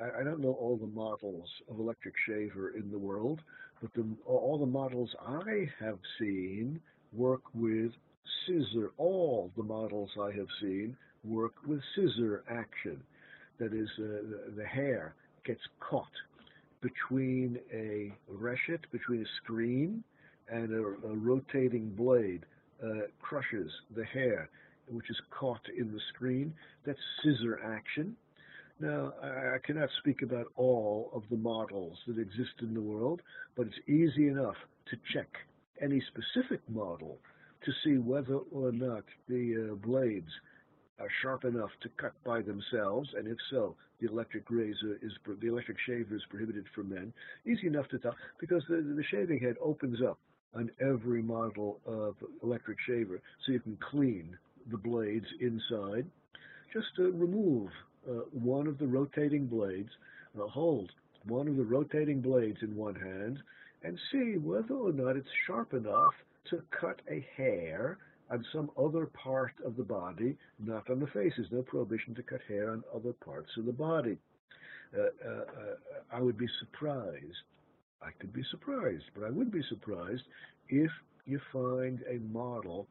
I, I don't know all the models of electric shaver in the world, but the, all the models I have seen work with scissor. All the models I have seen work with scissor action that is uh, the, the, hair gets caught between a reshet, between a screen and a, a rotating blade, uh, crushes the hair, which is caught in the screen. That's scissor action. Now, I, cannot speak about all of the models that exist in the world, but it's easy enough to check any specific model to see whether or not the uh, blades are sharp enough to cut by themselves, and if so, the electric razor is the electric shaver is prohibited for men. Easy enough to tell because the, the shaving head opens up on every model of electric shaver, so you can clean the blades inside. Just to remove uh, one of the rotating blades, uh, hold one of the rotating blades in one hand, and see whether or not it's sharp enough to cut a hair on some other part of the body, not on the face. There's no prohibition to cut hair on other parts of the body. Uh, uh, uh, I would be surprised. I could be surprised, but I would be surprised if you find a model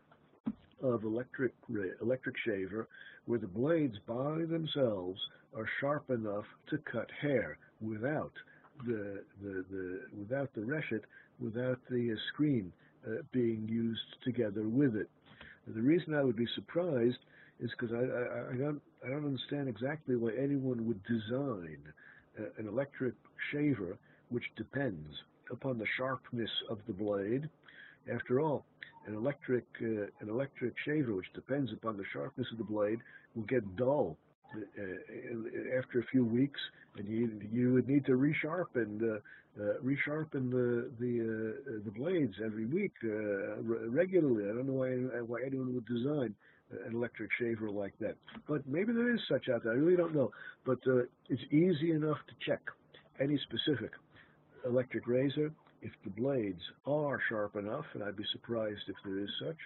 of electric electric shaver where the blades by themselves are sharp enough to cut hair without the the, the without the reshet, without the screen uh, being used together with it. The reason I would be surprised is because I, I, I, don't I don't understand exactly why anyone would design an electric shaver which depends upon the sharpness of the blade. After all, an electric uh, an electric shaver which depends upon the sharpness of the blade will get dull uh, uh after a few weeks, and you you would need to resharpen uh, uh, resharpen the the uh, the blades every week regularly. I don't know why why anyone would design an electric shaver like that, but maybe there is such out there. I really don't know, but it's easy enough to check any specific electric razor if the blades are sharp enough, and I'd be surprised if there is such.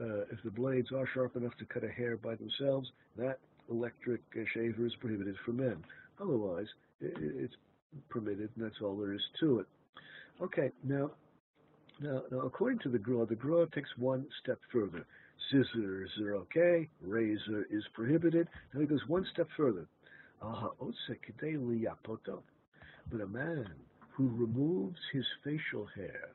Uh, if the blades are sharp enough to cut a hair by themselves, that electric shaver is prohibited for men. Otherwise, it's permitted, and that's all there is to it. Okay, now, now, now according to the Gra, the Gra takes one step further. Scissors are okay, razor is prohibited. Now he goes one step further. But a man who removes his facial hair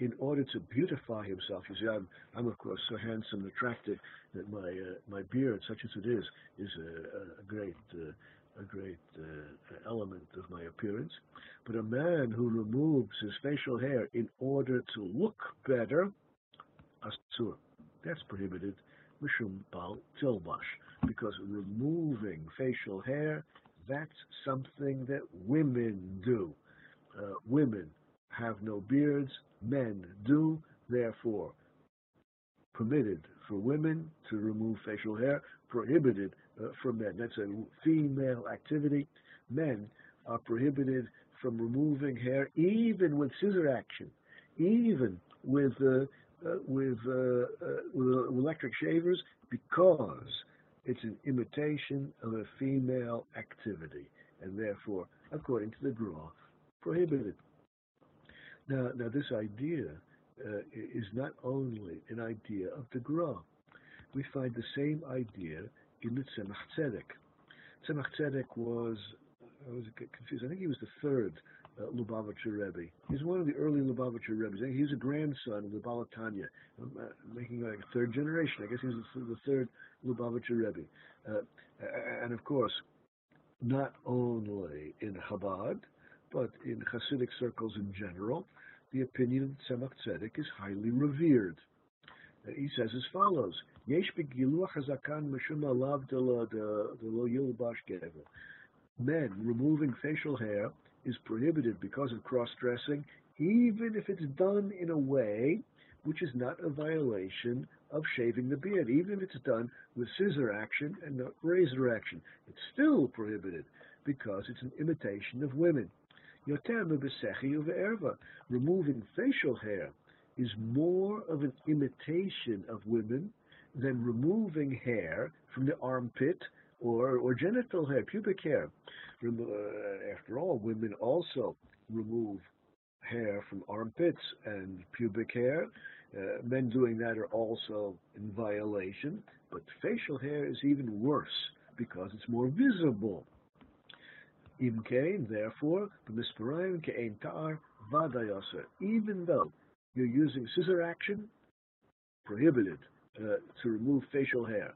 in order to beautify himself. You see, I'm, I'm of course so handsome and attractive that my uh, my beard, such as it is, is a, a great uh, a great uh, element of my appearance. But a man who removes his facial hair in order to look better, asur. That's prohibited. Mishum bal tilbash. Because removing facial hair, that's something that women do. Uh, women have no beards, men do, therefore permitted for women to remove facial hair, prohibited uh, for men. That's a female activity. Men are prohibited from removing hair even with scissor action, even with uh, uh, with, uh, uh, with electric shavers, because it's an imitation of a female activity, and therefore, according to the Gra, prohibited. Now, now this idea uh, is not only an idea of the Gra. We find the same idea in the Tzemach Tzedek. Tzemach Tzedek was, I was confused, I think he was the third uh, Lubavitcher Rebbe. He's one of the early Lubavitcher Rebbes. He's a grandson of the Baal HaTanya, I'm uh, making like a third generation. I guess he's the third Lubavitcher Rebbe. Uh, and of course, not only in Chabad, but in Hasidic circles in general, the opinion of Tzemach Tzedek is highly revered. He says as follows, Men removing facial hair is prohibited because of cross-dressing, even if it's done in a way which is not a violation of shaving the beard, even if it's done with scissor action and not razor action. It's still prohibited because it's an imitation of women. Removing facial hair is more of an imitation of women than removing hair from the armpit or, or genital hair, pubic hair. Uh, after all, women also remove hair from armpits and pubic hair. Uh, men doing that are also in violation, but facial hair is even worse because it's more visible. Imkain, therefore, b'misparayim ke'ein ta'ar vadayasa. Even though you're using scissor action, prohibited uh, to remove facial hair.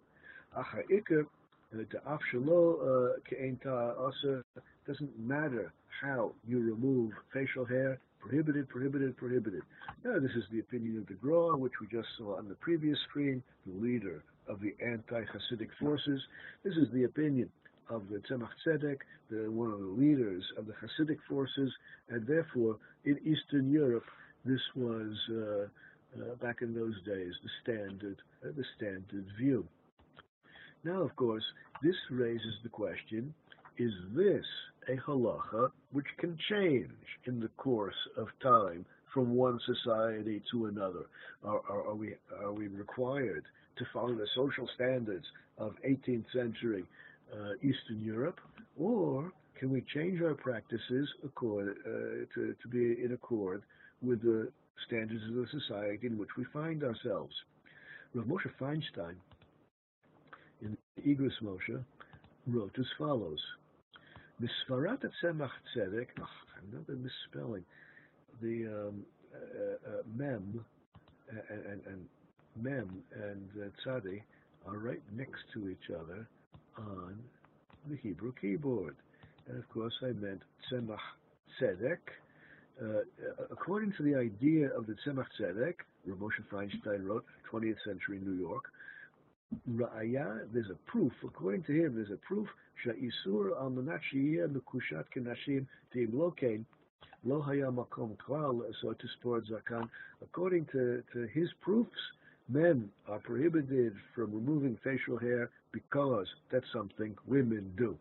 Acha ikr the afshalo ke'enta also doesn't matter how you remove facial hair, prohibited, prohibited, prohibited. Now, this is the opinion of the Gra, which we just saw on the previous screen, the leader of the anti-Hasidic forces. This is the opinion of the Tzemach Tzedek, the, one of the leaders of the Hasidic forces, and therefore, in Eastern Europe, this was, uh, uh, back in those days, the standard, uh, the standard view. Now, of course, this raises the question, is this a halacha which can change in the course of time from one society to another? Are, are, are, we, are we required to follow the social standards of 18th century uh, Eastern Europe? Or can we change our practices accord, uh, to, to be in accord with the standards of the society in which we find ourselves? Rav Moshe Feinstein in Igros Moshe, wrote as follows. Misfarat Tzemach Tzedek, another misspelling, the um, uh, uh, mem and, and, and, mem and uh, tzadi are right next to each other on the Hebrew keyboard. And of course, I meant Tzemach Tzedek. Uh, according to the idea of the Tzemach Tzedek, Rav Moshe Feinstein wrote, 20th century New York, Ra'aya, there's a proof, according to him, there's a proof, Sha'isur al mekushat kenashim teim lokein, lo haya makom so to sport zakan. According to, to his proofs, men are prohibited from removing facial hair because that's something women do.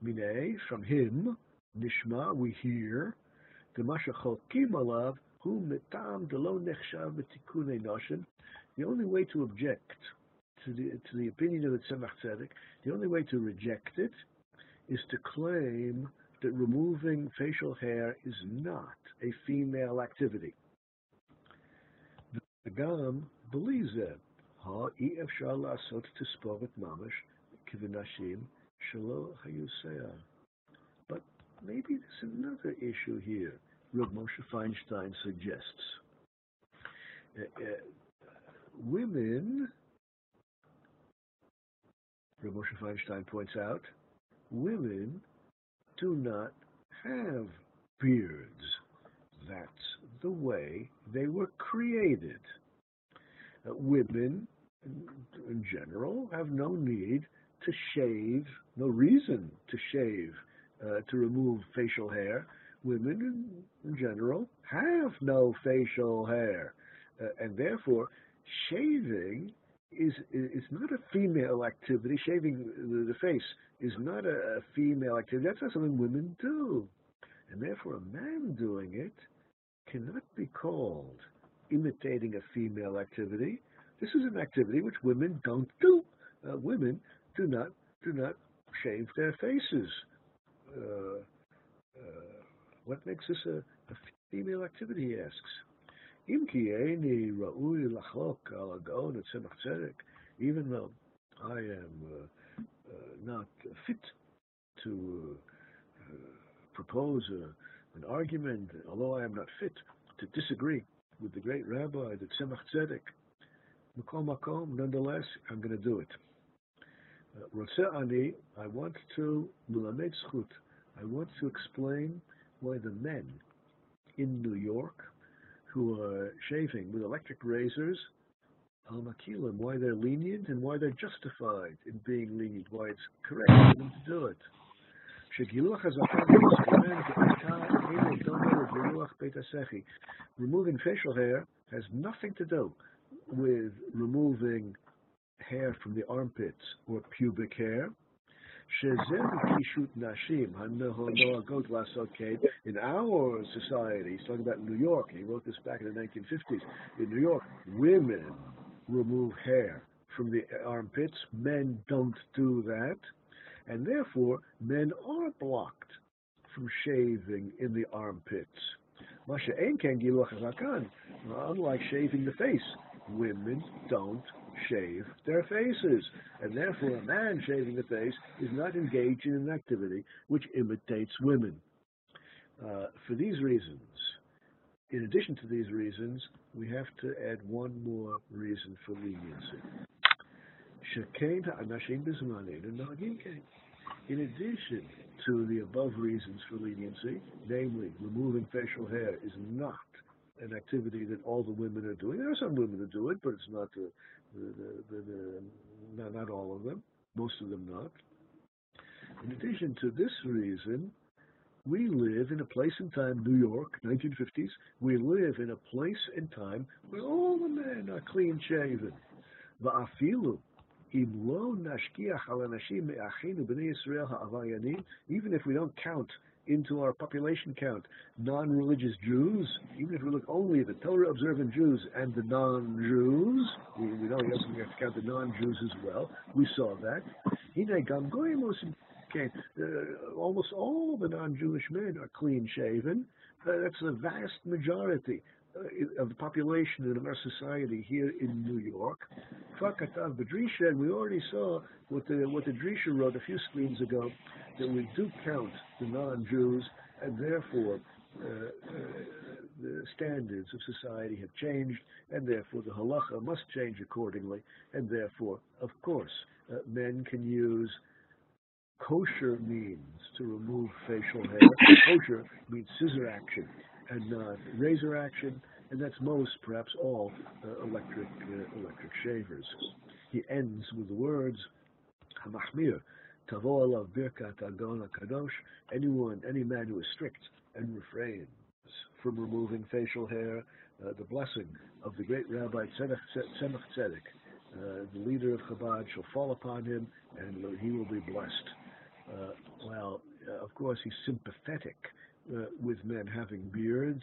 Mine, from him, nishma, we hear, the chokim alav, hu metam delo nechshav betikune noshim, the only way to object to the, to the opinion of the Tzemach Tzedek, the only way to reject it is to claim that removing facial hair is not a female activity. The Gam believes that. Ha efshar lasot tispovet mamash kivinashim shalo hayusea. But maybe there's another issue here. Rav Moshe Feinstein suggests. Uh, uh, women Rav Moshe Feinstein points out, women do not have beards. That's the way they were created. Uh, women, in, general, have no need to shave, no reason to shave, uh, to remove facial hair. Women, in, in general, have no facial hair, uh, and therefore, shaving is is not a female activity. Shaving the, the face is not a, a female activity. That's not something women do, and therefore, a man doing it cannot be called imitating a female activity. This is an activity which women don't do. Uh, women do not do not shave their faces. Uh, uh, what makes this a, a, female activity? He asks. Even though I am uh, uh, not fit to propose a, an argument, although I am not fit to disagree with the great rabbi, the Tzemach Tzedek, Makom Makom, nonetheless, I'm going to do it. Uh, Rotze Ani, I want to, Mulamed Zchut, I want to explain why the men in New York who are shaving with electric razors, al makilim, why they're lenient and why they're justified in being lenient, why it's correct for them to do it. Removing facial hair has nothing to do with removing hair from the armpits or pubic hair. In our society, he's talking about New York, he wrote this back in the 1950s. In New York, women remove hair from the armpits, men don't do that, and therefore men are blocked from shaving in the armpits. Unlike shaving the face, women don't shave their faces. And therefore, a man shaving the face is not engaged in an activity which imitates women. Uh, for these reasons, in addition to these reasons, we have to add one more reason for leniency. In addition to the above reasons for leniency, namely removing facial hair is not an activity that all the women are doing. There are some women that do it, but it's not the, the, the, the, not, not all of them, most of them not. In addition to this reason, we live in a place and time, New York, 1950s, we live in a place and time where all the men are clean shaven. Even if we don't count into our population count non-religious Jews, even if we look only at the Torah observant Jews and the non-Jews, we, we know we have to count the non-Jews as well. We saw that. Uh, almost all the non-Jewish men are clean shaven. Uh, that's a vast majority of the population in our society here in New York. And we already saw what the what the Drisha wrote a few screens ago that we do count the non-Jews, and therefore uh, uh, the standards of society have changed, and therefore the halacha must change accordingly, and therefore, of course, uh, men can use kosher means to remove facial hair. kosher means scissor action and not razor action, and that's most, perhaps all, uh, electric uh, electric shavers. He ends with the words, "Hamachmir tavo alav birkat Adon Kadosh." Anyone, any man who is strict and refrains from removing facial hair, uh, the blessing of the great Rabbi Tzemach Tzedek, uh, the leader of Chabad, shall fall upon him, and he will be blessed. Uh, well, uh, of course, he's sympathetic uh, with men having beards,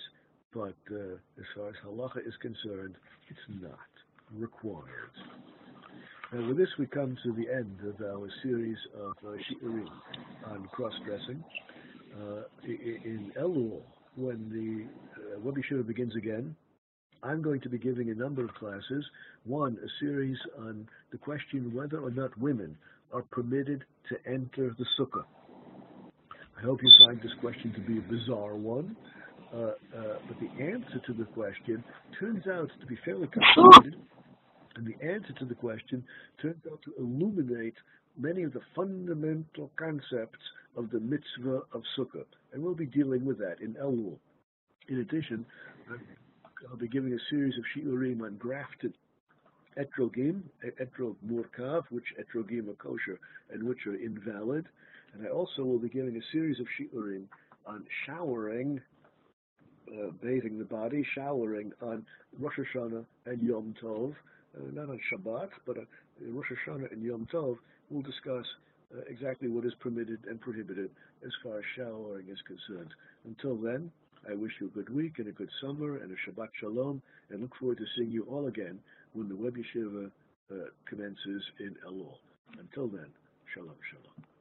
but uh, as far as halacha is concerned, it's not required. And with this, we come to the end of our series of uh, shiurim on cross-dressing. Uh, in Elul, when the uh, Webby begins again, I'm going to be giving a number of classes. One, a series on the question whether or not women are permitted to enter the sukkah. I hope you find this question to be a bizarre one, uh, uh, but the answer to the question turns out to be fairly complicated, and the answer to the question turns out to illuminate many of the fundamental concepts of the mitzvah of sukkah, and we'll be dealing with that in Elul. In addition, I'll be giving a series of shiurim on grafted etrogim, etrog murkav, which etrogim are kosher and which are invalid. And I also will be giving a series of shiurim on showering, uh, bathing the body, showering on Rosh Hashanah and Yom Tov, uh, not on Shabbat, but on Rosh Hashanah and Yom Tov. We'll discuss uh, exactly what is permitted and prohibited as far as showering is concerned. Until then, I wish you a good week and a good summer and a Shabbat Shalom, and look forward to seeing you all again when the Web Yeshiva uh, commences in Elul. Until then, Shalom Shalom.